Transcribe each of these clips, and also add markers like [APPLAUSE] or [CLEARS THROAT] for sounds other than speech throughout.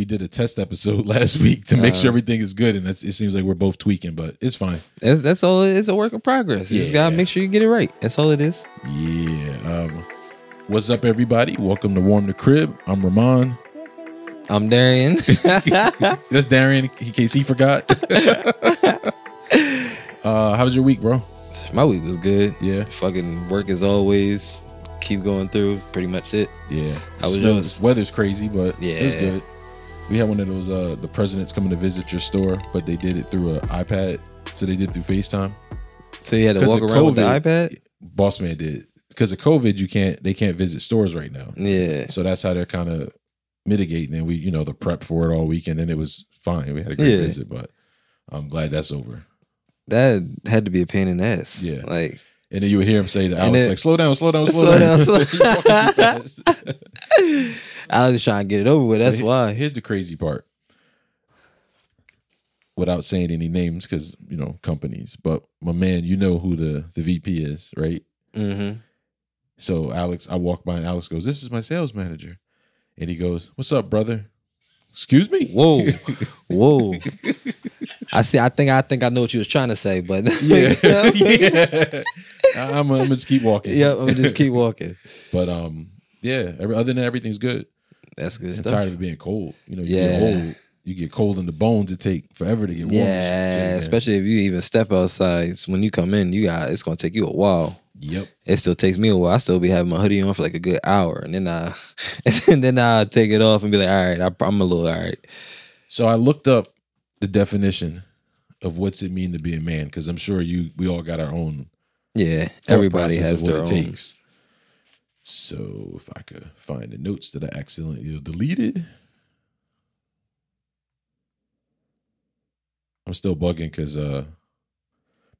we did a test episode [LAUGHS] last week to make Uh. sure everything is good, and that's, it seems like we're both tweaking, but it's fine. That's, that's all. It is a work in progress. You just gotta make sure you get it right. That's all it is. Yeah. Um, what's up, everybody? Welcome to Warm the Crib. I'm Rahmonn. I'm Darien. [LAUGHS] That's Darien, in case he forgot. [LAUGHS] uh, how was your week, bro? My week was good. Yeah, Fucking work as always. Keep going through. Pretty much it. yeah. I was Snow- yours? Weather's crazy, but it was Yeah. good. We had one of those. Uh, the president's coming to visit your store, but they did it through an iPad, so they did it through FaceTime. So you had to walk around with the iPad. Boss man did because of COVID. You can't. They can't visit stores right now. Yeah. So that's how they're kind of mitigating. And we, you know, the prep for it all weekend, and it was fine. We had a great Yeah. visit, but I'm glad that's over. That had to be a pain in the ass. Yeah. Like And then you would hear him say to Alex, it- like, slow down, slow down, [LAUGHS] slow, Slow down. down, slow- You're walking too fast. I was just trying to get it over with. That's why. Here's the crazy part. Without saying any names, because you know companies, but my man, you know who the the VP is, right? Mm-hmm. So Alex, I walk by and Alex goes, "This is my sales manager," and he goes, "What's up, brother?" Excuse me. Whoa. [LAUGHS] Whoa. I see. I think. I think I know what you was trying to say, but yeah, [LAUGHS] yeah. I'm, I'm gonna just keep walking. yeah. I'm just keep walking. [LAUGHS] But um, yeah. Every, other than that, everything's good. That's good I'm stuff. tired of being cold. You know, you Yeah. get old, you get cold in the bones. It take forever to get warm. Yeah, especially if you even step outside. When you come in, you got it's gonna take you a while. Yep. It still takes me a while. I still be having my hoodie on for like a good hour, and then I, [LAUGHS] and then I take it off and be like, all right, I, I'm a little all right. So I looked up the definition of what's it mean to be a man because I'm sure you we all got our own. Yeah, everybody has their it own. takes. So if I could find the notes that I accidentally deleted, I'm still bugging because uh,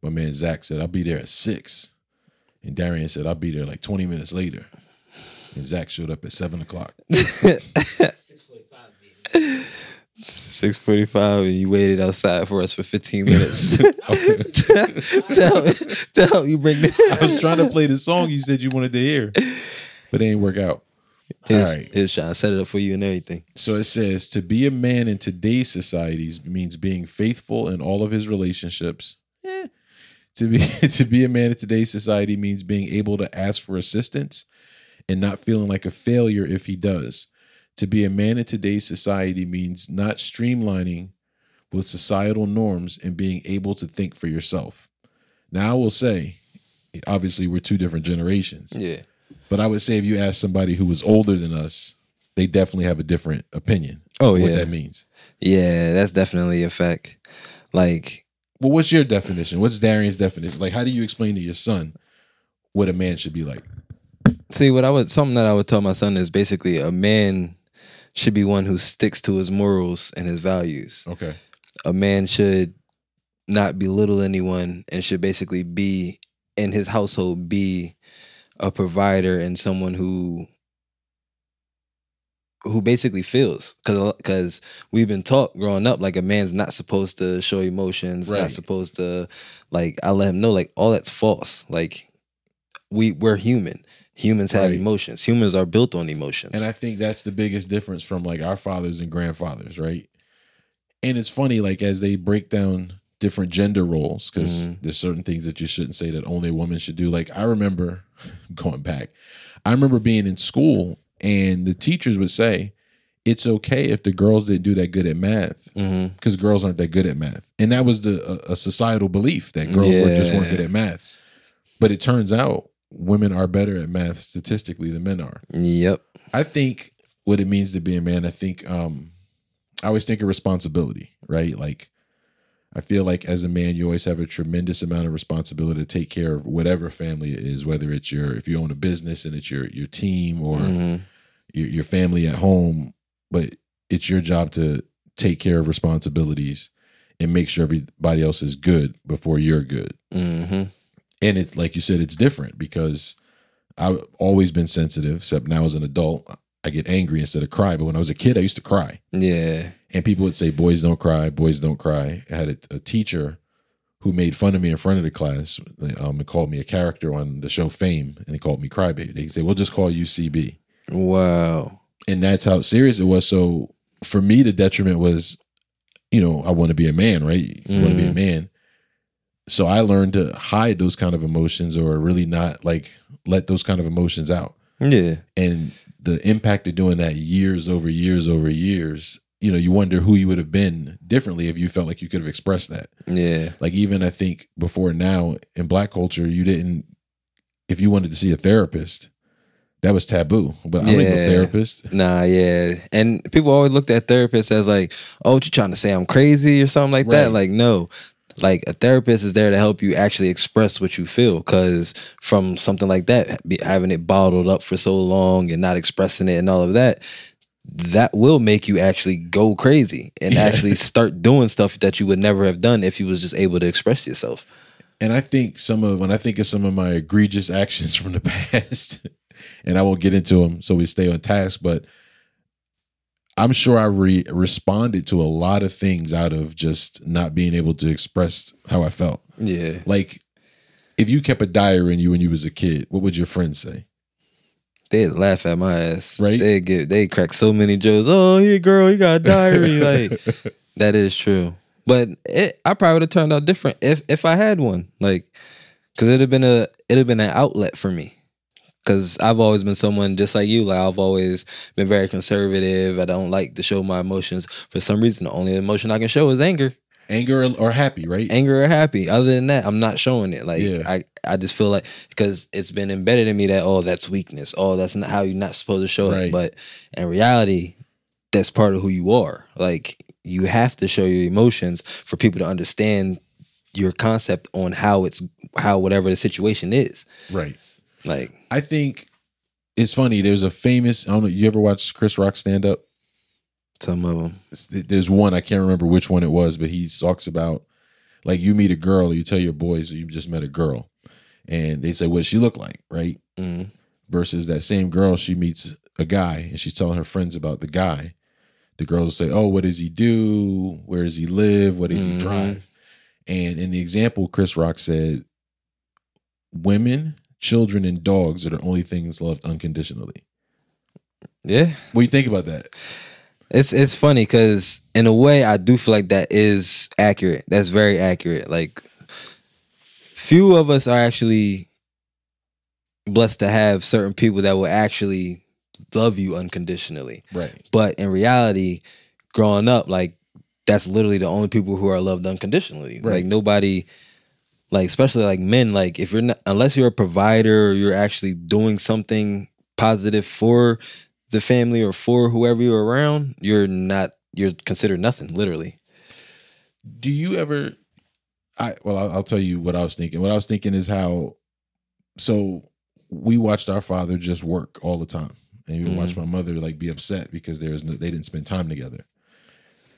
my man Zach said I'll be there at six, and Darien said I'll be there like 20 minutes later, and Zach showed up at seven o'clock. [LAUGHS] Six forty-five, and you waited outside for us for fifteen [LAUGHS] minutes. [LAUGHS] tell, tell you bring I was trying to play the song you said you wanted to hear, but it ain't work out. All His, right. his set it up for you and everything. So it says to be a man in today's societies means being faithful in all of his relationships. Eh. To be [LAUGHS] to be a man in today's society means being able to ask for assistance and not feeling like a failure if he does. To be a man in today's society means not streamlining with societal norms and being able to think for yourself. Now I will say, obviously we're two different generations. Yeah, But I would say if you ask somebody who was older than us, they definitely have a different opinion. Oh, of what yeah. that means. yeah, that's definitely a fact. Like, Well, what's your definition? What's Darien's definition? Like, how do you explain to your son what a man should be like? see, what I would something that I would tell my son is basically a man should be one who sticks to his morals and his values. Okay. a man should not belittle anyone and should basically be in his household be a provider and someone who who basically feels because because we've been taught growing up like a man's not supposed to show emotions Right. not supposed to like i let him know like all that's false like we we're human humans have Right. emotions humans are built on emotions And I think that's the biggest difference from like our fathers and grandfathers, right? And it's funny, like as they break down different gender roles, because Mhm. there's certain things that you shouldn't say that only a woman should do. Like I remember [LAUGHS] going back, I remember being in school and the teachers would say, it's okay if the girls didn't do that good at math because girls aren't that good at math. And that was the a, a societal belief that girls were just weren't good at math. But it turns out women are better at math statistically than men are. yep I think what it means to be a man, I think um I always think of responsibility, right? Like I feel like as a man you always have a tremendous amount of responsibility to take care of whatever family it is, whether it's your if you own a business and it's your your team or Mhm. your, your family at home, but it's your job to take care of responsibilities and make sure everybody else is good before you're good. hmm And it's like you said, it's different because I've always been sensitive, except now as an adult, I get angry instead of cry. But when I was a kid, I used to cry. Yeah. And people would say, boys don't cry, boys don't cry. I had a, a teacher who made fun of me in front of the class um, and called me a character on the show Fame, and he called me Crybaby. They say, we'll just call you CB. Wow. And that's how serious it was. So for me, the detriment was, you know, I want to be a man, right? You want to be a Mhm. man. So I learned to hide those kind of emotions or really not like let those kind of emotions out. Yeah. And the impact of doing that years over years over years, you know, you wonder who you would have been differently if you felt like you could have expressed that. Yeah. Like even I think before now in black culture, you didn't if you wanted to see a therapist, that was taboo. But I ain't no Yeah. therapist. Nah, yeah. And people always looked at therapists as like, oh, you trying to say I'm crazy or something like that. Like, no. Like a therapist is there to help you actually express what you feel. Cause from something like that, having it bottled up for so long and not expressing it and all of that, that will make you actually go crazy and Yeah. actually [LAUGHS] start doing stuff that you would never have done if you was just able to express yourself. And I think some of when I think of some of my egregious actions [LAUGHS] from the past, and I won't get into them, so we stay on task. But I'm sure I re- responded to a lot of things out of just not being able to express how I felt. Yeah. Like, if you kept a diary in you when you was a kid, what would your friends say? They'd laugh at my ass. Right? They get they crack so many jokes. Oh, yeah, girl, you got a diary. [LAUGHS] like That is true. But it, I probably would have turned out different if if I had one. Like, cause it'd have been a it'd have been an outlet for me. Cause I've always been someone just like you. Like I've always been very conservative. I don't like to show my emotions. For some reason, the only emotion I can show is anger, anger or, or happy, right? anger or happy. Other than that, I'm not showing it. Like Yeah. I I just feel like because it's been embedded in me that oh that's weakness. Oh that's not how you're not supposed to show Right. it. But in reality, that's part of who you are. Like you have to show your emotions for people to understand your concept on how it's how whatever the situation is. right. Like I think it's funny. There's a famous. I don't know. You ever watch Chris Rock stand up? some of them. there's one I can't remember which one it was, but he talks about like you meet a girl, you tell your boys you just met a girl, and they say what she look like, right? Mm. Versus that same girl, she meets a guy and she's telling her friends about the guy. The girls will say, "Oh, what does he do? Where does he live? What does Mhm. he drive?" And in the example, Chris Rock said, "Women, children, and dogs are the only things loved unconditionally." Yeah. What do you think about that? It's it's funny because in a way I do feel like that is accurate. That's very accurate. Like few of us are actually blessed to have certain people that will actually love you unconditionally. Right. But in reality, growing up, like that's literally the only people who are loved unconditionally. Right. Like nobody like especially like men, like if you're not unless you're a provider or you're actually doing something positive for the family or for whoever you're around, you're not you're considered nothing, literally. do you ever i well I'll, I'll tell you what i was thinking. What i was thinking is how so we watched our father just work all the time. And we Mhm. watched my mother like be upset because there was no, they didn't spend time together.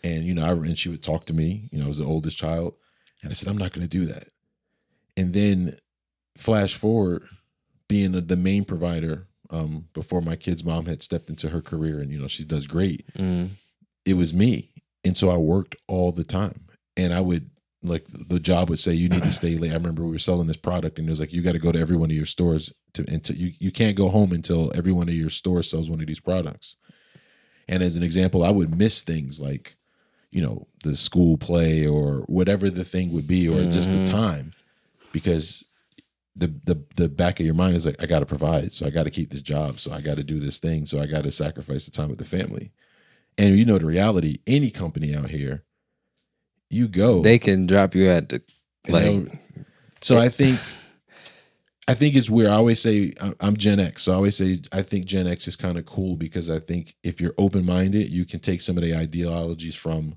And you know I, and she would talk to me you know i was the oldest child. And i said i'm not going to do that and then flash forward being the the main provider um before my kid's mom had stepped into her career and you know she does great Mm. it was me. And so I worked all the time. And I would like the job would say you need to [CLEARS THROAT] stay late. I remember we were selling this product and it was like you got to go to every one of your stores to until you, you can't go home until every one of your stores sells one of these products. And as an example, I would miss things like, you know, the school play or whatever the thing would be, or just the Mhm. time. Because the the the back of your mind is like, I gotta provide, so I gotta keep this job, so I gotta do this thing, so I gotta sacrifice the time with the family. And you know the reality, any company out here, you go. They can drop you at the like so I eh. think I think it's weird. I always say I'm Gen X, so I always say I think Gen X is kind of cool because I think if you're open minded, you can take some of the ideologies from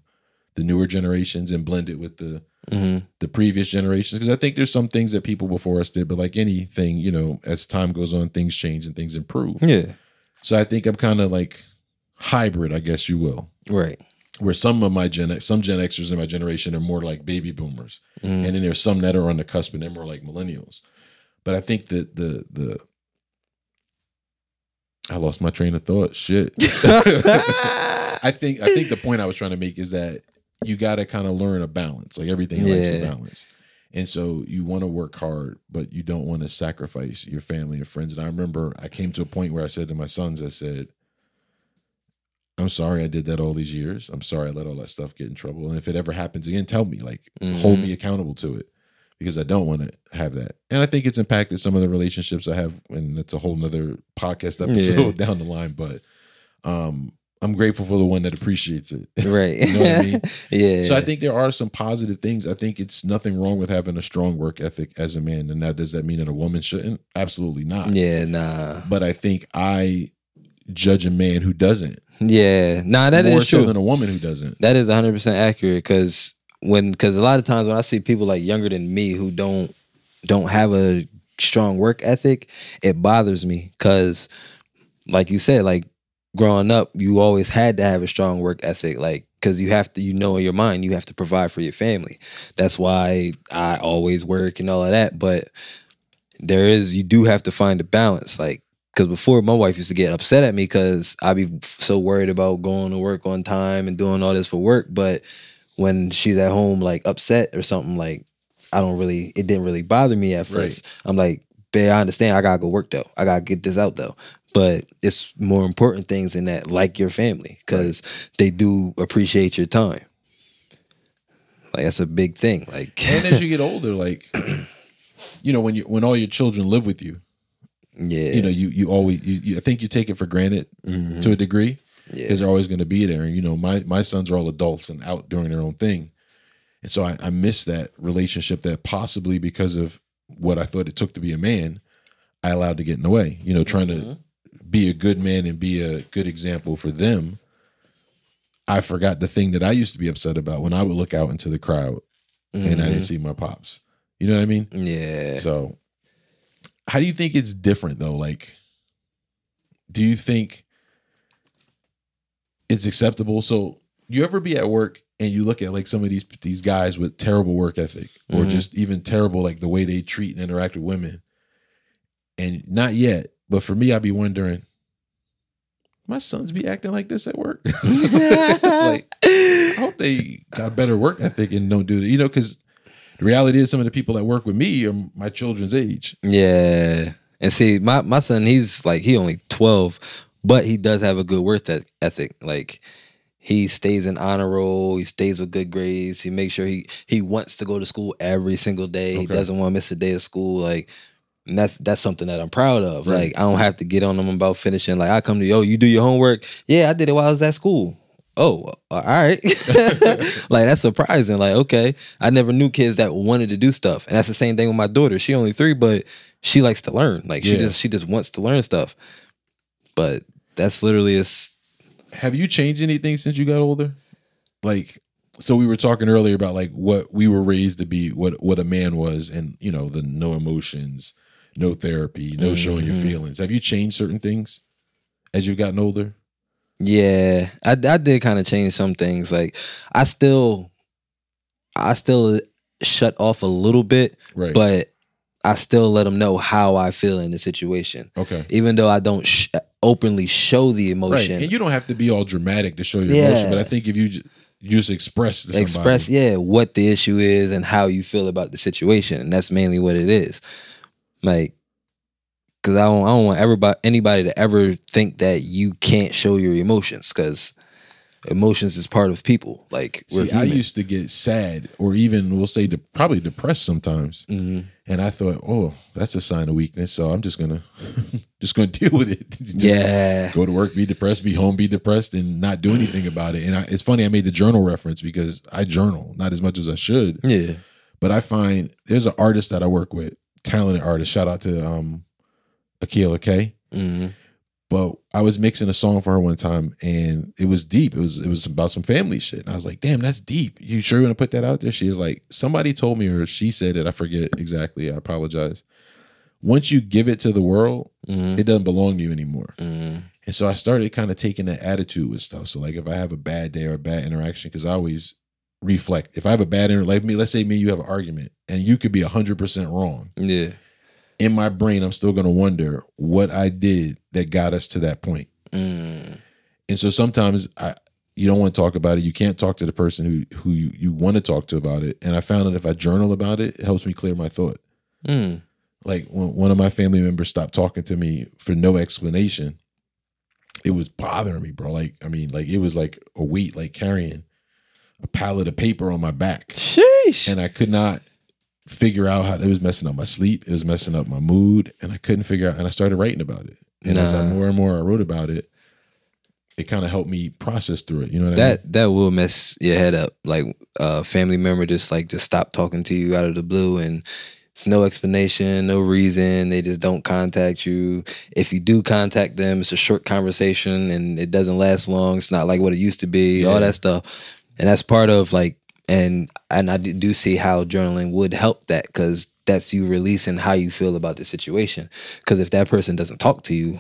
the newer generations and blend it with the mhm. the previous generations. Because I think there's some things that people before us did, but like anything, you know, as time goes on, things change and things improve. Yeah. So I think I'm kind of like hybrid, I guess you will. Right. Where some of my Gen some Gen Xers in my generation are more like baby boomers Mm. and then there's some that are on the cusp and they're more like millennials. But I think that the the I lost my train of thought. Shit. [LAUGHS] I think I think the point I was trying to make is that you got to kind of learn a balance. Like everything is a balance. And so you want to work hard, but you don't want to sacrifice your family and friends. And I remember I came to a point where I said to my sons, I said, I'm sorry I did that all these years. I'm sorry I let all that stuff get in trouble. And if it ever happens again, tell me, like, hold me accountable to it because I don't want to have that. And I think it's impacted some of the relationships I have. And that's a whole nother podcast episode [LAUGHS] down the line. But um, I'm grateful for the one that appreciates it. [LAUGHS] Right. you know what I mean? [LAUGHS] yeah. So I think there are some positive things. I think it's nothing wrong with having a strong work ethic as a man. And that does that mean that a woman shouldn't? Absolutely not. Yeah, nah. But I think I judge a man who doesn't Yeah. Nah, that is more so true. than a woman who doesn't. That is 100% accurate cuz when cuz a lot of times when I see people like younger than me who don't don't have a strong work ethic, it bothers me cuz like you said like growing up you always had to have a strong work ethic like cuz you have to you know in your mind you have to provide for your family. That's why I always work and all of that, but there is you do have to find a balance like because before my wife used to get upset at me because I'd be so worried about going to work on time and doing all this for work. But when she's at home, like upset or something, like I don't really, it didn't really bother me at Right. first. I'm like, babe, I understand. I gotta go work though. I gotta get this out though. But it's more important things than that, like your family, because they do appreciate your time. Like that's a big thing. Like, And as you [LAUGHS] get older, like you know, when you when all your children live with you, yeah, you know, you you always you, you I think you take it for granted Mhm. to a degree yeah, because they're always going to be there. And you know, my my sons are all adults and out doing their own thing, and so I, I miss that relationship that possibly because of what I thought it took to be a man, I allowed to get in the way. You know, trying Mm-hmm. to be a good man and be a good example for them. I forgot the thing that I used to be upset about when I would look out into the crowd and I didn't see my pops. You know what I mean? Mm-hmm. yeah. So, how do you think it's different though? Like, do you think it's acceptable? So, you ever be at work and you look at like some of these these guys with terrible work ethic, or Mhm. just even terrible like the way they treat and interact with women, and not yet, but for me, I'd be wondering. My sons be acting like this at work. [LAUGHS] [LAUGHS] like, I hope they got better work ethic and don't do that. You know, because the reality is some of the people that work with me are my children's age. Yeah. And see, my, my son, he's like, he only 12, but he does have a good work ethic. Like, he stays in honor roll. He stays with good grades. He makes sure he he wants to go to school every single day. He doesn't want to miss a day of school. Like, and that's that's something that I'm proud of. Right. Like, I don't have to get on them about finishing. Like, I come to you, oh, you do your homework. Yeah, I did it while I was at school. Oh, uh, all right. [LAUGHS] like that's surprising. Like, okay, I never knew kids that wanted to do stuff, and that's the same thing with my daughter. She only three, but she likes to learn. Like, she just she just wants to learn stuff. But that's literally it's Have you changed anything since you got older? Like, so we were talking earlier about like what we were raised to be, what what a man was, and you know the no emotions, no therapy, no showing your Mhm. feelings. Have you changed certain things as you've gotten older? Yeah, I I did kind of change some things. Like I still I still shut off a little bit, Right. but I still let them know how I feel in the situation. okay. Even though I don't sh- openly show the Right. emotion. And you don't have to be all dramatic to show your Yeah. emotion, but I think if you ju- you just express express yeah what the issue is and how you feel about the situation and that's mainly what it is like because I don't, I don't want everybody anybody to ever think that you can't show your emotions because emotions is part of people like See, I used to get sad or even we'll say de- probably depressed sometimes. Mhm. And I thought, oh, that's a sign of weakness. So I'm just gonna [LAUGHS] just gonna [LAUGHS] deal with it. [LAUGHS] Just yeah Go to work, be depressed, be home, be depressed, and not do anything about it. And I, it's funny, I made the journal reference because I journal, not as much as I should. yeah But I find there's an artist that I work with, talented artist. Shout out to um Akila K. Mhm. But I was mixing a song for her one time, and it was deep. It was it was about some family shit. And I was like, "Damn, that's deep. You sure you want to put that out there?" She was like, "Somebody told me, or she said it. I forget exactly. I apologize. Once you give it to the world, Mhm. it doesn't belong to you anymore." Mhm. And so I started kind of taking that attitude with stuff. So like, if I have a bad day or a bad interaction, because I always reflect. If I have a bad inter, like me, let's say me, you have an argument, and you could be hundred percent wrong yeah in my brain, I'm still going to wonder what I did that got us to that point. Mm. And so sometimes I, you don't want to talk about it. You can't talk to the person who who you, you want to talk to about it. And I found that if I journal about it, it helps me clear my thought. Mm. Like when one of my family members stopped talking to me for no explanation, it was bothering me, bro. Like, I mean, like it was like a weight, like carrying a pallet of paper on my back. Sheesh. And I could not figure out how it was messing up my sleep. It was messing up my mood. And I couldn't figure out and I started writing about it. And as I more and more I wrote about it, it kind of helped me process through it. You know what I mean? that that will mess your head up. Like a family member just like just stop talking to you out of the blue and it's no explanation, no reason. They just don't contact you. If you do contact them, it's a short conversation and it doesn't last long. It's not like what it used to be. Yeah. All that stuff, and that's part of like and and I do see how journaling would help that because that's you releasing how you feel about the situation. Because if that person doesn't talk to you,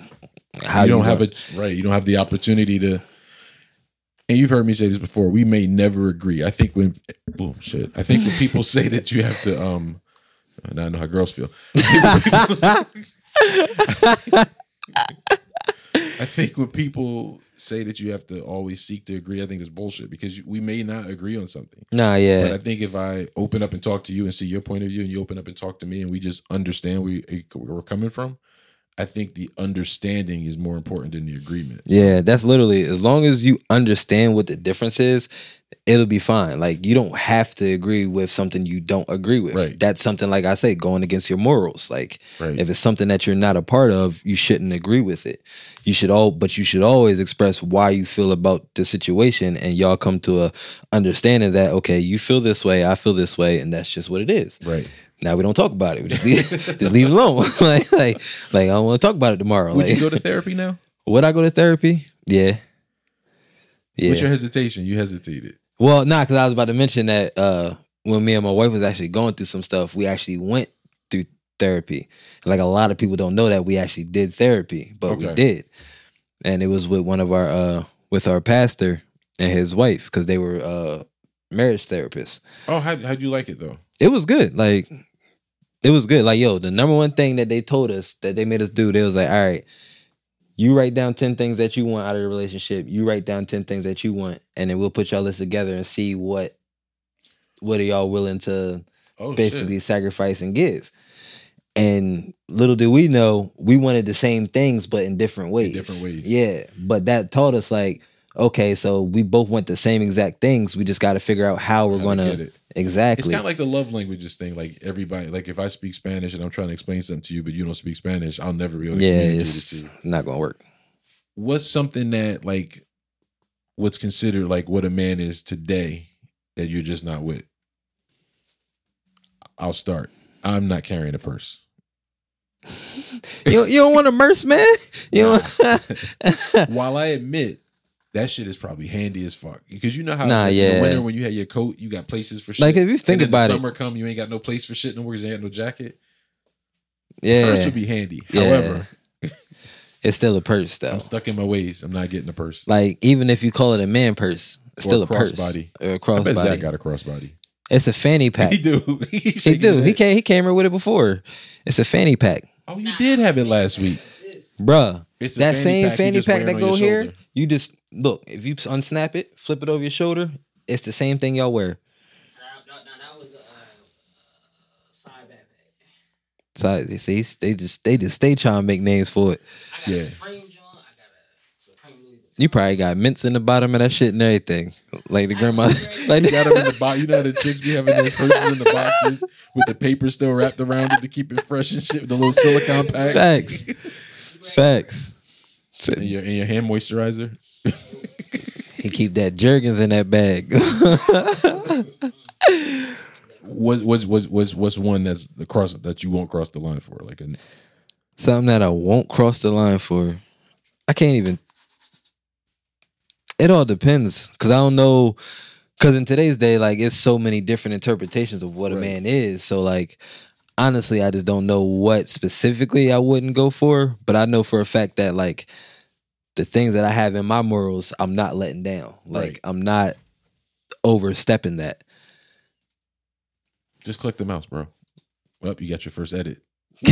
how you don't gonna- have it right. You don't have the opportunity to. And you've heard me say this before. We may never agree. I think when, boom, shit. I think when people [LAUGHS] say that you have to, um, now I know how girls feel. [LAUGHS] I think when people say that you have to always seek to agree, I think it's bullshit because we may not agree on something. Nah, yeah. But I think if I open up and talk to you and see your point of view, and you open up and talk to me, and we just understand we, where we're coming from, I think the understanding is more important than the agreement. Yeah, that's literally as long as you understand what the difference is, it'll be fine. Like you don't have to agree with something you don't agree with. Right. That's something like I say, going against your morals. Like Right. if it's something that you're not a part of, you shouldn't agree with it. You should all but you should always express why you feel about the situation and y'all come to a understanding that okay, you feel this way, I feel this way, and that's just what it is. Right. Now we don't talk about it. We just leave, [LAUGHS] just leave it alone. [LAUGHS] like, like, like I don't want to talk about it tomorrow. Would like, you go to [LAUGHS] therapy now? would I go to therapy? Yeah. Yeah. What's your hesitation? You hesitated. well, nah, because I was about to mention that uh, when me and my wife was actually going through some stuff, we actually went through therapy. Like a lot of people don't know that we actually did therapy, but we did, and it was with one of our uh, with our pastor and his wife because they were uh, marriage therapists. Oh, how how'd you like it though? It was good. Like it was good. Like yo, the number one thing that they told us that they made us do, they was like, all right, you write down ten things that you want out of the relationship. You write down ten things that you want, and then we'll put y'all list together and see what what are y'all willing to Oh, basically shit. sacrifice and give. And little do we know, we wanted the same things, but in different ways. different ways. Yeah, but that taught us like, okay, so we both want the same exact things. We just got to figure out how we're gonna get it. It's kind of like the love languages thing. Like everybody, like if I speak Spanish and I'm trying to explain something to you, but you don't speak Spanish, I'll never be able to yeah, communicate it's it to you. not gonna work. What's something that like what's considered like what a man is today that you're just not with? I'll start. I'm not carrying a purse. you, you don't want a murse, man. You don't, [LAUGHS] [LAUGHS] While I admit that shit is probably handy as fuck because you know how Nah, like, in the winter when you had your coat, you got places for shit. Like, if you think and about the it- summer come, you ain't got no place for shit no more because you ain't got no jacket. Yeah, Purse yeah, would be handy. Yeah. However, [LAUGHS] it's still a purse though. I'm stuck in my ways. I'm not getting a purse. Like even if you call it a man purse, it's Or still a a purse crossbody. or a I bet Zach crossbody. got a crossbody. It's a fanny [LAUGHS] pack. He do. [LAUGHS] he He do. He head. came. He came here with it before. It's a fanny pack, Oh, you did have it last week. bruh. It's a That fanny same pack fanny pack that on go your here. You just look. If you unsnap it, flip it over your shoulder. It's the same thing y'all wear. No, no, no, that was a uh, side. So they see, they just they just stay trying to make names for it. I got Yeah. a Supreme John. I got a Supreme You probably got mints in the bottom of that shit and everything, like the grandma. [LAUGHS] like You got them in the [LAUGHS] box. You know how the chicks be having those purses in the boxes with the paper still wrapped around it to keep it fresh and shit. With the little silicone [LAUGHS] pack. Facts. Facts. And your, and your hand moisturizer. [LAUGHS] He keep that Jergens in that bag. [LAUGHS] What was was was what's one that's the cross that you won't cross the line for? Like a, Something that I won't cross the line for. I can't even. It all depends, cause I don't know. Cause in today's day, like it's so many different interpretations of what a man is. So like, honestly, I just don't know what specifically I wouldn't go for. But I know for a fact that like the things that I have in my morals, I'm not letting down. Like Right. I'm not overstepping that. just click the mouse, bro. Well, you got your first edit. [LAUGHS]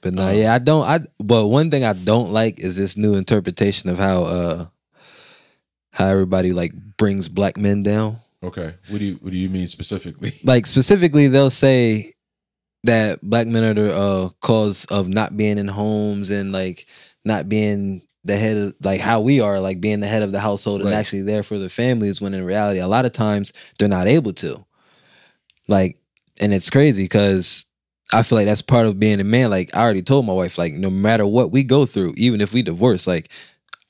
but no, Um, yeah, I don't. I but one thing I don't like is this new interpretation of how uh how everybody like brings black men down. Okay. What do you what do you mean specifically? Like specifically, they'll say that black men are the uh, cause of not being in homes and like not being the head of like how we are, like being the head of the household and actually there for the families. When in reality, a lot of times they're not able to. Like, and it's crazy because I feel like that's part of being a man. Like I already told my wife, like no matter what we go through, even if we divorce, like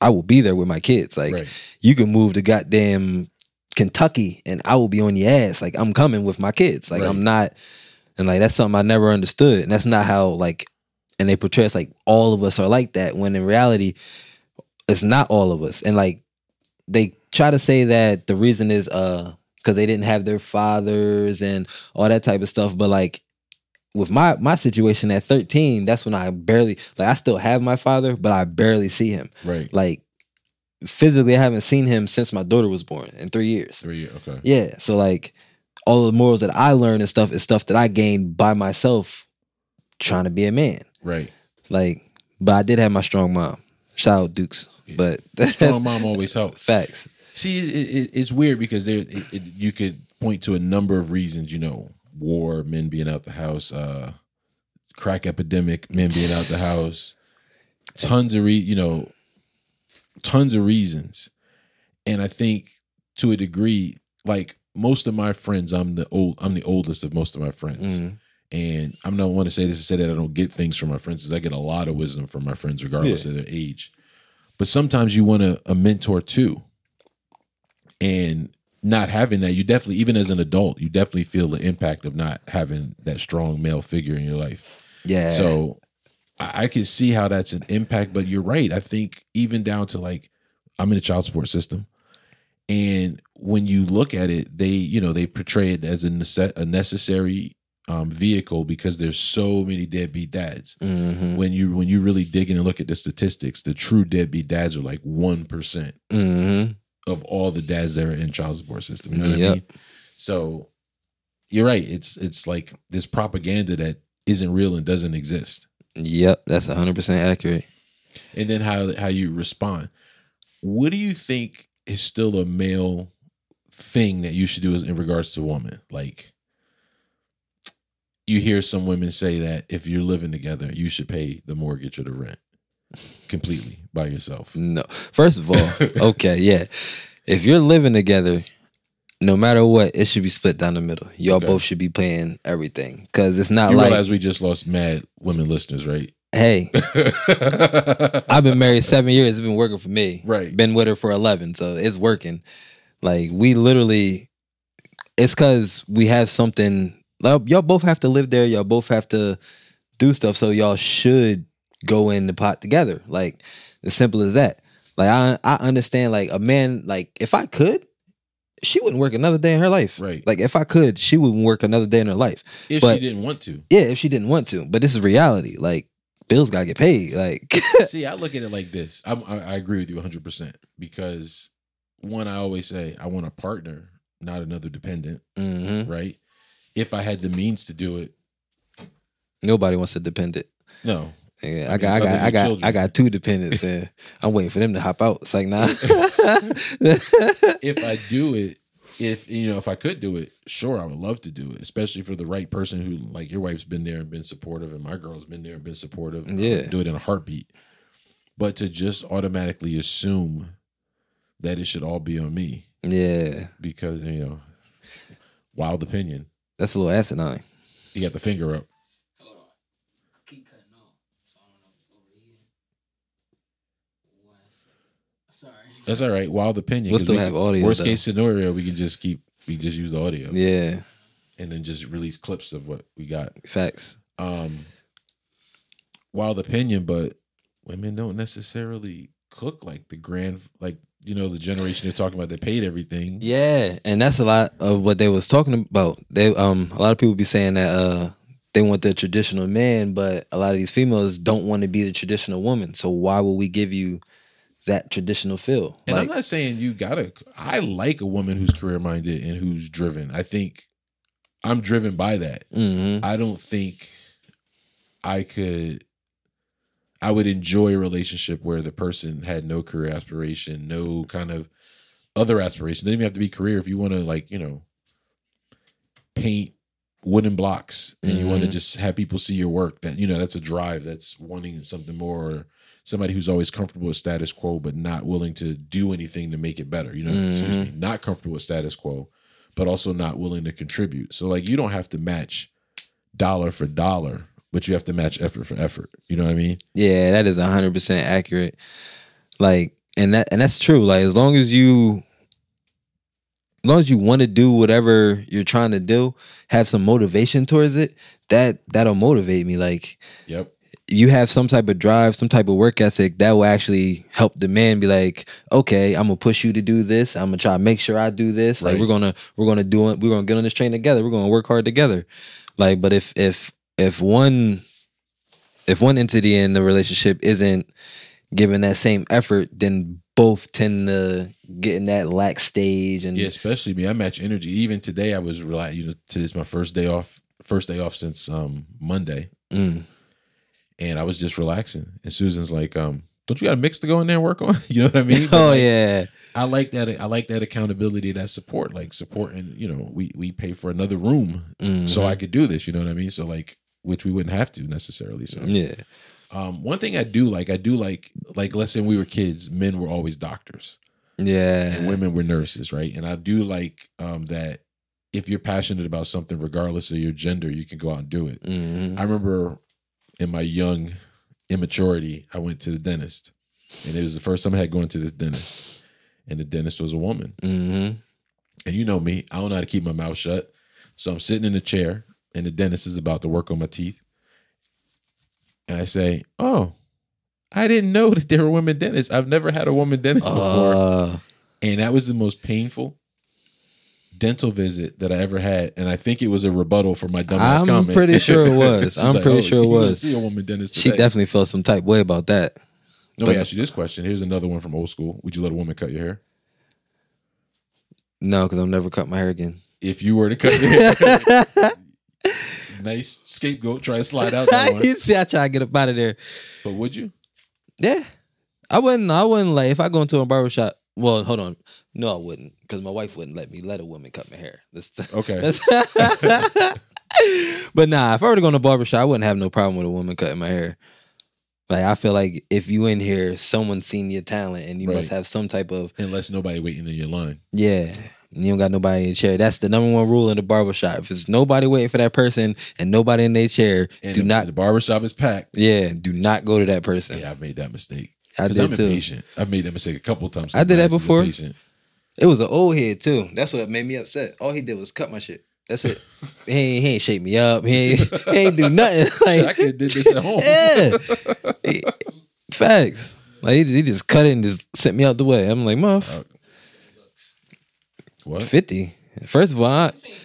I will be there with my kids. Like right. you can move to goddamn Kentucky and I will be on your ass. Like I'm coming with my kids. Like Right. I'm not and like that's something I never understood. And that's not how like and they portray us like all of us are like that when in reality it's not all of us. And like they try to say that the reason is uh because they didn't have their fathers and all that type of stuff. But like with my my situation at 13, that's when I barely like I still have my father, but I barely see him Right. like physically I haven't seen him since my daughter was born in three years. Three. years, Okay. Yeah. So like all the morals that I learned and stuff is stuff that I gained by myself trying to be a man. Right. Like, but I did have my strong mom. Shout out Dukes. But [LAUGHS] Strong mom always helps. facts. See, it, it, it's weird because there it, you could point to a number of reasons. You know, war, men being out the house, uh, crack epidemic, men being out the [SIGHS] house, tons of re, you know, tons of reasons. And I think to a degree, like most of my friends, I'm the old, I'm the oldest of most of my friends. Mhm. And I'm not want to say this to say that I don't get things from my friends, because I get a lot of wisdom from my friends, regardless of their age. But sometimes you want a, a mentor too. And not having that, you definitely, even as an adult, you definitely feel the impact of not having that strong male figure in your life. Yeah. So I, I can see how that's an impact, but you're right. I think even down to like I'm in the child support system. And when you look at it, they, you know, they portray it as a, nece- a necessary um, vehicle because there's so many deadbeat dads. hmm When you when you really dig in and look at the statistics, the true deadbeat dads are like one percent hmm of all the dads that are in child support system. You know what I mean? So you're right. It's it's like this propaganda that isn't real and doesn't exist. Yep. That's hundred percent accurate. And then how how you respond. What do you think is still a male thing that you should do is in regards to woman? Like you hear some women say that if you're living together, you should pay the mortgage or the rent completely by yourself. No. First of all, [LAUGHS] okay, yeah. If you're living together, no matter what, it should be split down the middle. Y'all Okay. both should be paying everything because it's not You like, realize we just lost mad women listeners, right? hey, [LAUGHS] I've been married seven years. It's been working for me. Right. Been with her for eleven, so it's working. Like we literally, it's because we have something. like, Y'all both have to live there. Y'all both have to do stuff. So y'all should go in the pot together. Like as simple as that. Like I, I understand. Like a man. Like if I could, she wouldn't work another day in her life. Right. Like if I could, she wouldn't work another day in her life. if But- she didn't want to. Yeah, if she didn't want to. But this is reality. Like bills gotta get paid. Like [LAUGHS] See, I look at it like this. I'm, I, I agree with you 100% because one, I always say I want a partner, not another dependent, mhm. right? If I had the means to do it, nobody wants a dependent. no. Yeah, I I got, I got, I got, children. I got two dependents, and [LAUGHS] I'm waiting for them to hop out. It's like, nah. If I do it, if you know, if I could do it, sure, I would love to do it, especially for the right person who, like your wife's been there and been supportive, and my girl's been there and been supportive. Would Yeah. do it in a heartbeat. But to just automatically assume that it should all be on me yeah, because you know, wild opinion. that's a little asinine. You got the finger up. Keep cutting off. So I don't know if it's over here. One second. Sorry. That's all right. Wild opinion. We'll still we have can- audio, Worst though. case scenario, we can just keep. We can just use the audio Yeah, and then just release clips of what we got. facts. Um, wild opinion, but women don't necessarily cook like the grand, like you know, the generation they're talking about that paid everything. Yeah, and that's a lot of what they was talking about. They um, a lot of people be saying that uh, they want the traditional man, but a lot of these females don't want to be the traditional woman. So why would we give you that traditional feel? And like, I'm not saying you gotta. I like a woman who's career minded and who's driven. I think I'm driven by that. mhm. I don't think I could I would enjoy a relationship where the person had no career aspiration, no kind of other aspiration. Doesn't even have to be career if you want to like, you know, paint wooden blocks and you want to mm-hmm. just have people see your work. That you know that's a drive that's wanting something more or somebody who's always comfortable with status quo but not willing to do anything to make it better you know excuse me mm-hmm. not comfortable with status quo but also not willing to contribute. So like you don't have to match dollar for dollar but you have to match effort for effort you know what i mean Yeah, that is hundred percent accurate. Like, and that and that's true. Like, as long as you, as long as you want to do whatever you're trying to do, have some motivation towards it. That that'll motivate me. Like, yep you have some type of drive, some type of work ethic that will actually help the man be like, okay, I'm gonna push you to do this. I'm gonna try to make sure I do this. Like we're gonna we're gonna do it. We're gonna get on this train together. We're gonna work hard together. Like, but if if if one if one entity in the relationship isn't giving that same effort, then both tend to get in that lack stage and Yeah, especially me. I match energy. Even today, I was rela You know, today's my first day off. First day off since um Monday, Mm. and I was just relaxing. And Susan's like, um, "Don't you got a mix to go in there and work on?" [LAUGHS] you know what I mean? But, oh like, yeah. I like that. I like that accountability, that support, like supporting. You know, we we pay for another room Mhm. so I could do this. You know what I mean? So like, which we wouldn't have to necessarily. So yeah. um, one thing I do like, I do like, like let's say we were kids, men were always doctors Yeah. and women were nurses, right? And I do like um, that if you're passionate about something, regardless of your gender, you can go out and do it. Mhm. I remember in my young immaturity, I went to the dentist, and it was the first time I had gone to this dentist, and the dentist was a woman. Mhm. And you know me, I don't know how to keep my mouth shut. So I'm sitting in a chair, and the dentist is about to work on my teeth. And I say, Oh, I didn't know [LAUGHS] that there were women dentists. I've never had a woman dentist before. Uh, And that was the most painful dental visit that I ever had. And I think it was a rebuttal for my dumbass comment. I'm comment. pretty [LAUGHS] sure it was. I'm pretty sure it was. See a woman dentist she definitely felt some type way about that. Let me ask you this question. Here's another one from old school. Would you let a woman cut your hair? No, because I'll never cut my hair again. If you were to cut your hair, [LAUGHS] nice scapegoat. Try to slide out that [LAUGHS] one. see, I try to get up out of there. But would you? Yeah, I wouldn't. I wouldn't like if I go into a barbershop. Well, hold on. No, I wouldn't, because my wife wouldn't let me let a woman cut my hair. That's the, Okay. [LAUGHS] that's- [LAUGHS] but nah, if I were to go to a barbershop, I wouldn't have no problem with a woman cutting my hair. Like I feel like if you in here, someone's seen your talent, and you must have some type of Unless nobody waiting in your line. Yeah. You don't got nobody in the chair. That's the number one rule in the barbershop. If it's nobody waiting for that person and nobody in their chair, And do the, not the barbershop is packed. yeah, do not go to that person. Yeah, I've made that mistake. I did I'm too. impatient. I've made that mistake a couple times. I did that My ass is before. impatient. It was an old head too. That's what made me upset. All he did was cut my shit. That's it. he ain't, he ain't shake me up. He ain't, he ain't do nothing. [LAUGHS] Shit, I could did this at home. yeah. Facts. Like he, he just cut it and just sent me out the way. I'm like, muff, Uh, what? fifty. First of all, I, It's paying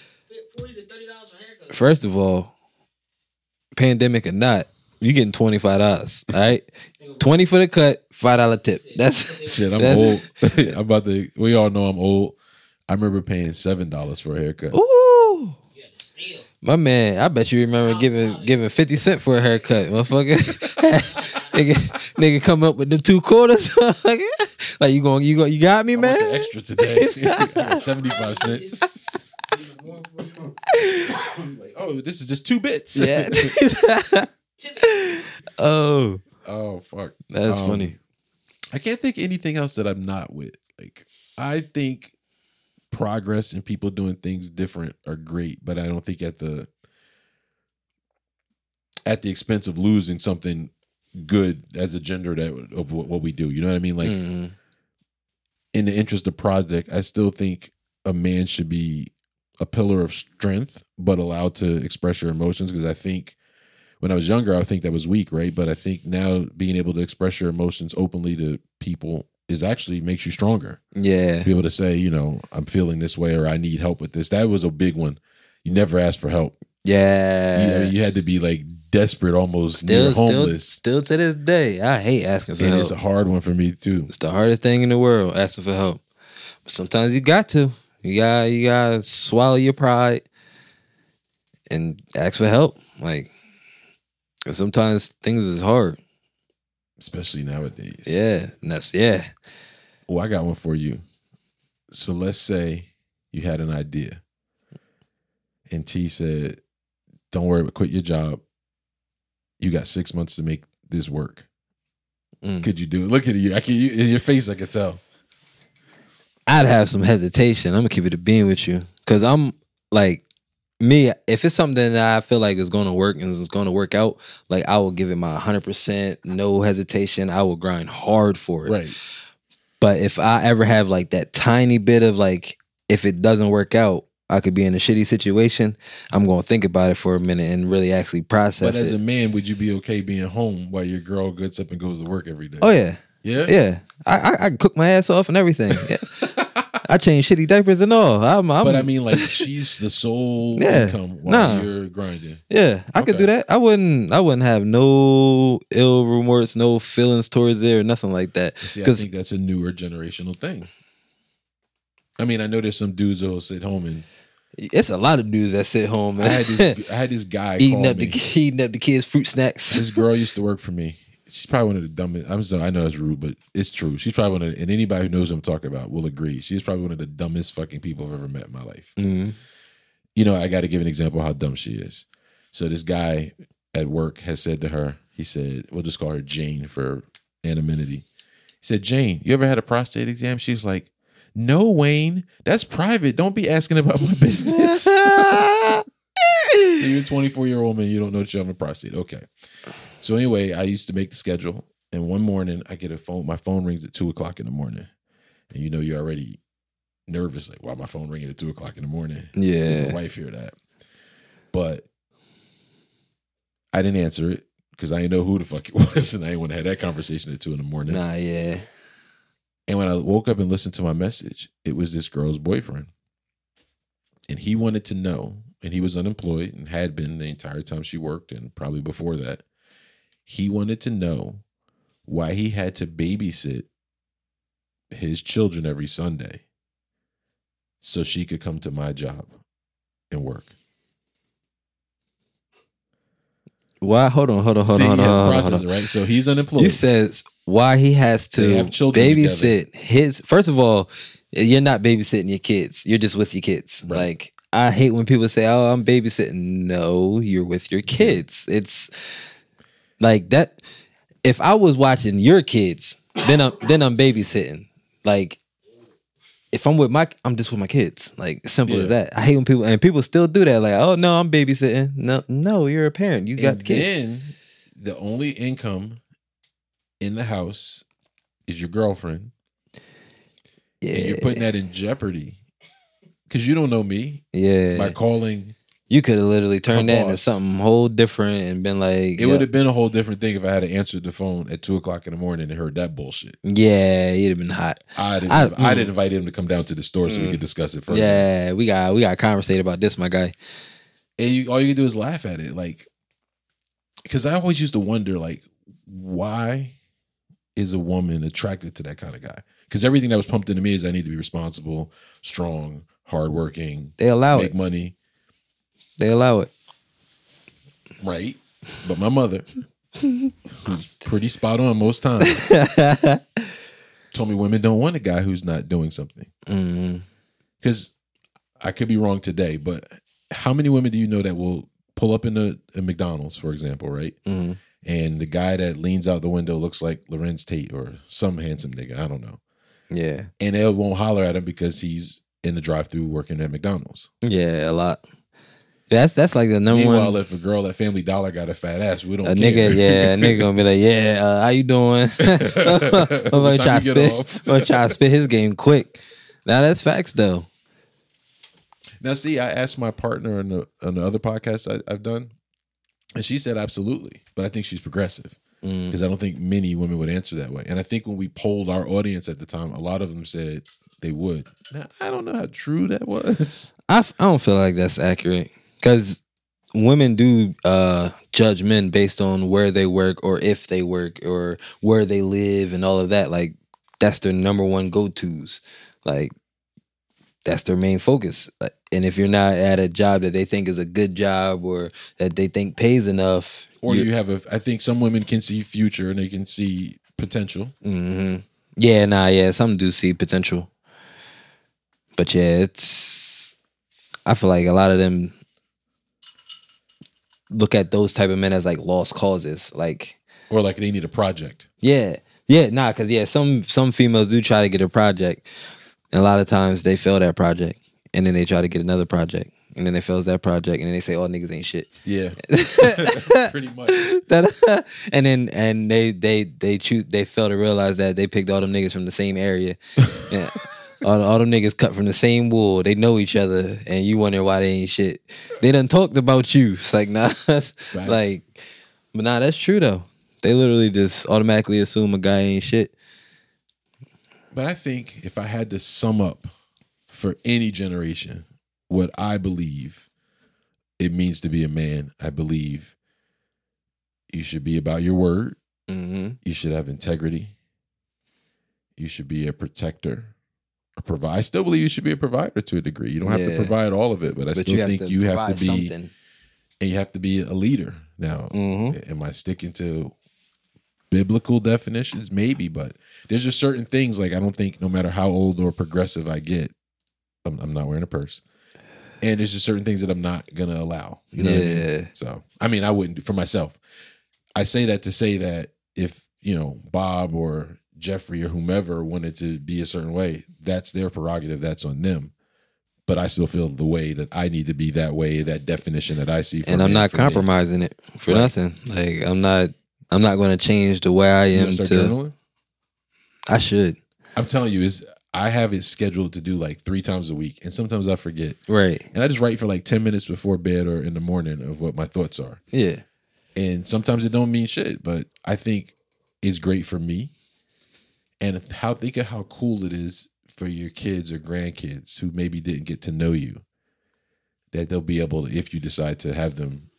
forty to thirty dollars for a haircut. first of all, pandemic or not, you getting twenty five dollars. All right, twenty for the cut, five dollar tip. That's [LAUGHS] Shit, I'm That's- old. [LAUGHS] I'm about to. We all know I'm old. I remember paying seven dollars for a haircut. ooh. You had to steal. My man, I bet you remember giving giving fifty cent for a haircut, motherfucker. [LAUGHS] nigga, nigga come up with the two quarters. [LAUGHS] like you going, you go, you got me, I man. extra today. [LAUGHS] [LAUGHS] Seventy five cents. Even more for- like, oh, this is just two bits. yeah. Oh, oh fuck. that's Um, funny. I can't think of anything else that I'm not with. Like I think progress and people doing things different are great, but I don't think at the at the expense of losing something good as a gender that of what we do. You know what I mean? Like Mhm. in the interest of project, I still think a man should be a pillar of strength, but allowed to express your emotions. Because I think when I was younger, I think that was weak, right? But I think now being able to express your emotions openly to people is actually makes you stronger. yeah, Be able to say, you know, I'm feeling this way or I need help with this. That was a big one. You never asked for help. You, yeah. mean, you had to be like desperate, almost Still, near homeless. still to this day, I hate asking for and help. it's a hard one for me too. It's the hardest thing in the world, asking for help. But sometimes you got to. You got you gotta swallow your pride and ask for help. Like, cause sometimes things is hard. Especially nowadays. Yeah. And that's yeah. Well, I got one for you. So let's say you had an idea and T said, "Don't worry, but quit your job. You got six months to make this work. Mm. Could you do it? Look at you. I can. You, in your face, I could tell. I'd have some hesitation. I'm gonna keep it a being with you because I'm like me. If it's something that I feel like is going to work and is going to work out, like I will give it my 100, percent no hesitation. I will grind hard for it. Right. But if I ever have like that tiny bit of like, if it doesn't work out, I could be in a shitty situation. I'm gonna think about it for a minute and really actually process But as it. a man, would you be okay being home while your girl gets up and goes to work every day? oh yeah, yeah. yeah. I, I I cook my ass off and everything. Yeah. [LAUGHS] I change shitty diapers and all. I'm, I'm, but I mean, like she's the sole [LAUGHS] Yeah. income while Nah. you're grinding. Yeah, I could do that. I wouldn't. I wouldn't have no ill remorse, no feelings towards it, or nothing like that. See, I think that's a newer generational thing. I mean, I know there's some dudes that'll sit home and It's a lot of dudes that sit home I had this I had this guy [LAUGHS] eating up me. the eating up the kids' fruit snacks. this [LAUGHS] girl used to work for me. She's probably one of the dumbest. I'm sorry, I know that's rude, but it's true. She's probably one of, the, and anybody who knows what I'm talking about will agree. She's probably one of the dumbest fucking people I've ever met in my life. Mhm. You know, I got to give an example of how dumb she is. So this guy at work has said to her, he said, we'll just call her Jane for anonymity. He said, Jane, you ever had a prostate exam? She's like, no, Wayne, that's private. Don't be asking about my business. [LAUGHS] [LAUGHS] So you're a 24 year old man, you don't know that you have a prostate. Okay. So anyway, I used to make the schedule, and one morning I get a phone. My phone rings at two o'clock in the morning, and you know you're already nervous, like why my phone ringing at two o'clock in the morning? Yeah. my wife hear that, but I didn't answer it because I didn't know who the fuck it [LAUGHS] was, and I didn't want to have that conversation at two in the morning. Nah, yeah. And when I woke up and listened to my message, it was this girl's boyfriend. And he wanted to know, and he was unemployed and had been the entire time she worked and probably before that. He wanted to know why he had to babysit his children every Sunday so she could come to my job and work. Why? Hold on, hold on, hold See, on, hold he on, hold on, hold on. right? So he's unemployed. You says why he has to babysit his. First of all, you're not babysitting your kids. You're just with your kids. Right. Like I hate when people say, "Oh, I'm babysitting." No, you're with your mm-hmm. kids. It's like that. If I was watching your kids, then I'm then I'm babysitting. Like if I'm with my, I'm just with my kids. Like simple Yeah. as that. I hate when people and people still do that. Like, oh no, I'm babysitting. No, no, you're a parent. You got and kids. then the only income in the house is your girlfriend, yeah, and you're putting that in jeopardy because you don't know me yeah. by calling. You could have literally turned that into something whole different and been like, It yeah, would have been a whole different thing if I had to answer the phone at two o'clock in the morning and heard that bullshit. yeah, it'd have been hot. I didn't. I- I, mm. didn't invite him to come down to the store so we Mm. could discuss it further. Yeah, we got we got to conversate about this, my guy. and you all you can do is laugh at it, like because I always used to wonder, like, why is a woman attracted to that kind of guy? Because everything that was pumped into me is I need to be responsible, strong, hardworking, They allow make it. money, They allow it. right? But my mother, who's pretty spot on most times, [LAUGHS] told me women don't want a guy who's not doing something. Because I could be wrong today, but how many women do you know that will pull up in a, a McDonald's, for example, right? mm. and the guy that leans out the window looks like Larenz Tate or some handsome nigga. I don't know. Yeah, And they won't holler at him because he's in the drive-through working at McDonald's. yeah, a lot. That's that's like the number Meanwhile, one. if a girl at Family Dollar got a fat ass, we don't A care. nigga, yeah, a [LAUGHS] nigga gonna be like, yeah, uh, how you doing? [LAUGHS] I'm gonna try to spit. I'm [LAUGHS] gonna try to spit his game quick. Now that's facts though. Now, see, I asked my partner on the on the other podcast I, I've done, and she said absolutely, but I think she's progressive Mm. because I don't think many women would answer that way. And I think when we polled our audience at the time, a lot of them said they would. Now, I don't know how true that was. I, f- I don't feel like that's accurate because women do uh, judge men based on where they work or if they work or where they live and all of that. Like that's their number one go tos. Like that's their main focus. Like, And if you're not at a job that they think is a good job or that they think pays enough, or you have a i think some women can see future and they can see potential hmm Yeah, nah, yeah. Some do see potential, but yeah, it's. I feel like a lot of them look at those type of men as like lost causes. Like, or like they need a project. yeah, yeah, nah, because yeah, some some females do try to get a project, and a lot of times they fail that project, and then they try to get another project, and then they fails that project, and then they say, "Oh, niggas ain't shit." Yeah, [LAUGHS] pretty much. That- [LAUGHS] and then and they they they choose they fail to realize that they picked all them niggas from the same area. [LAUGHS] Yeah. All, all them niggas cut from the same wool. They know each other, and you wonder why they ain't shit. They done talked about you. It's like nah, [LAUGHS] like, but nah, that's true though. They literally just automatically assume a guy ain't shit. But I think if I had to sum up for any generation what I believe it means to be a man, I believe you should be about your word. Mm-hmm. You should have integrity. You should be a protector, provide. I still believe you should be a provider to a degree. You don't have to provide all of it, but I But still you think you have to be something. and you have to be a leader. Now, Mhm. am I sticking to biblical definitions? Maybe, but there's just certain things like I don't think no matter how old or progressive I get, I'm, I'm not wearing a purse. And there's just certain things that I'm not gonna allow. You know what I mean? Yeah. So I mean, I wouldn't do for myself. I say that to say that if you know Bob or Jeffrey or whomever wanted to be a certain way, that's their prerogative. That's on them. But I still feel the way that I need to be that way, that definition that I see. For and I'm not for me. compromising it for Right. nothing. Like I'm not. I'm not going to change the way I am wanna journaling? I should. I'm telling you, is I have it scheduled to do like three times a week, and sometimes I forget. Right. And I just write for like ten minutes before bed or in the morning of what my thoughts are. Yeah. and sometimes it don't mean shit but i think it's great for me and how think of how cool it is for your kids or grandkids who maybe didn't get to know you that they'll be able to if you decide to have them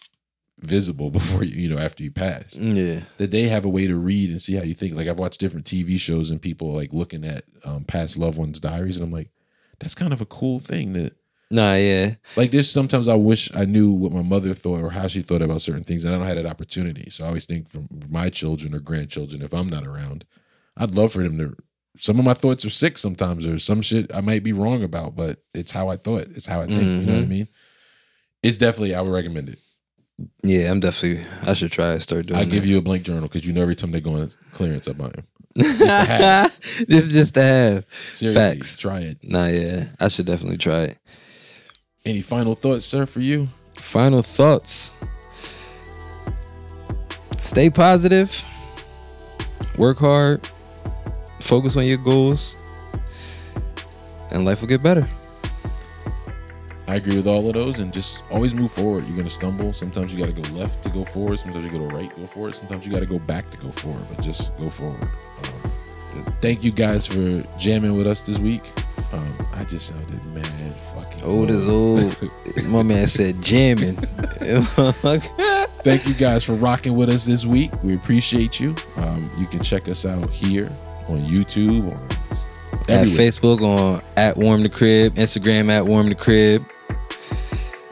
visible [LAUGHS] before you you know after you pass Yeah. that they have a way to read and see how you think like i've watched different tv shows and people like looking at um, past loved ones diaries and i'm like that's kind of a cool thing that Nah. Yeah. like there's sometimes I wish I knew what my mother thought or how she thought about certain things, and I don't have that opportunity. So I always think from my children or grandchildren, if I'm not around, I'd love for them to. Some of my thoughts are sick sometimes, or some shit I might be wrong about, but it's how I thought. It's how I think. You know what I Mhm. mean? It's definitely I would recommend it. Yeah. I'm definitely. I should try to start doing. I give you a blank journal because you know every time they go on clearance, I buy them. to have. [LAUGHS] just, just to have. Seriously, Facts. try it. Nah. Yeah. I should definitely try it. Any final thoughts, sir, for you? Final thoughts. Stay positive. Work hard. Focus on your goals. And life will get better. I agree with all of those, and just always move forward. You're gonna stumble. Sometimes you got to go left to go forward. Sometimes you go to right, go forward. Sometimes you got to go back to go forward. But just go forward. Um, thank you guys for jamming with us this week. Um, I just sounded mad fucking Old as old. [LAUGHS] My man said jamming. [LAUGHS] Thank you guys for rocking with us this week. We appreciate you. Um, you can check us out here on YouTube on at. Facebook on at Warm the Crib, Instagram at Warm the Crib.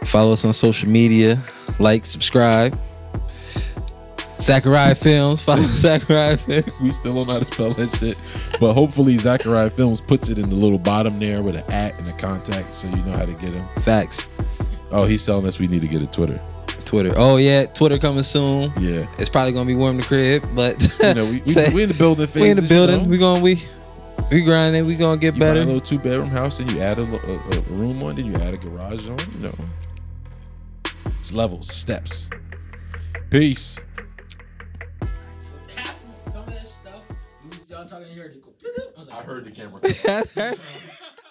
Follow us on social media. Like, subscribe. Zachariah Films. [LAUGHS] Follow Zachariah Films. we still don't know how to spell that shit. But hopefully Zachariah Films puts it in the little bottom there with an at and a contact so you know how to get him. Facts. Oh, he's telling us we need to get a Twitter. Twitter. Oh yeah, Twitter coming soon. Yeah. It's probably gonna be Warm the Crib, but You know, we, we, Say- [LAUGHS] we in the building we in the building. You, know? We going we we grinding. We gonna get you buy a better. little two bedroom house, then you add a, a, a room on, then you add a garage on. You know, it's levels, steps. Peace. So half, some of that stuff, we was y'all talking here, they go. I was like, the camera. "Bro." [LAUGHS] [LAUGHS]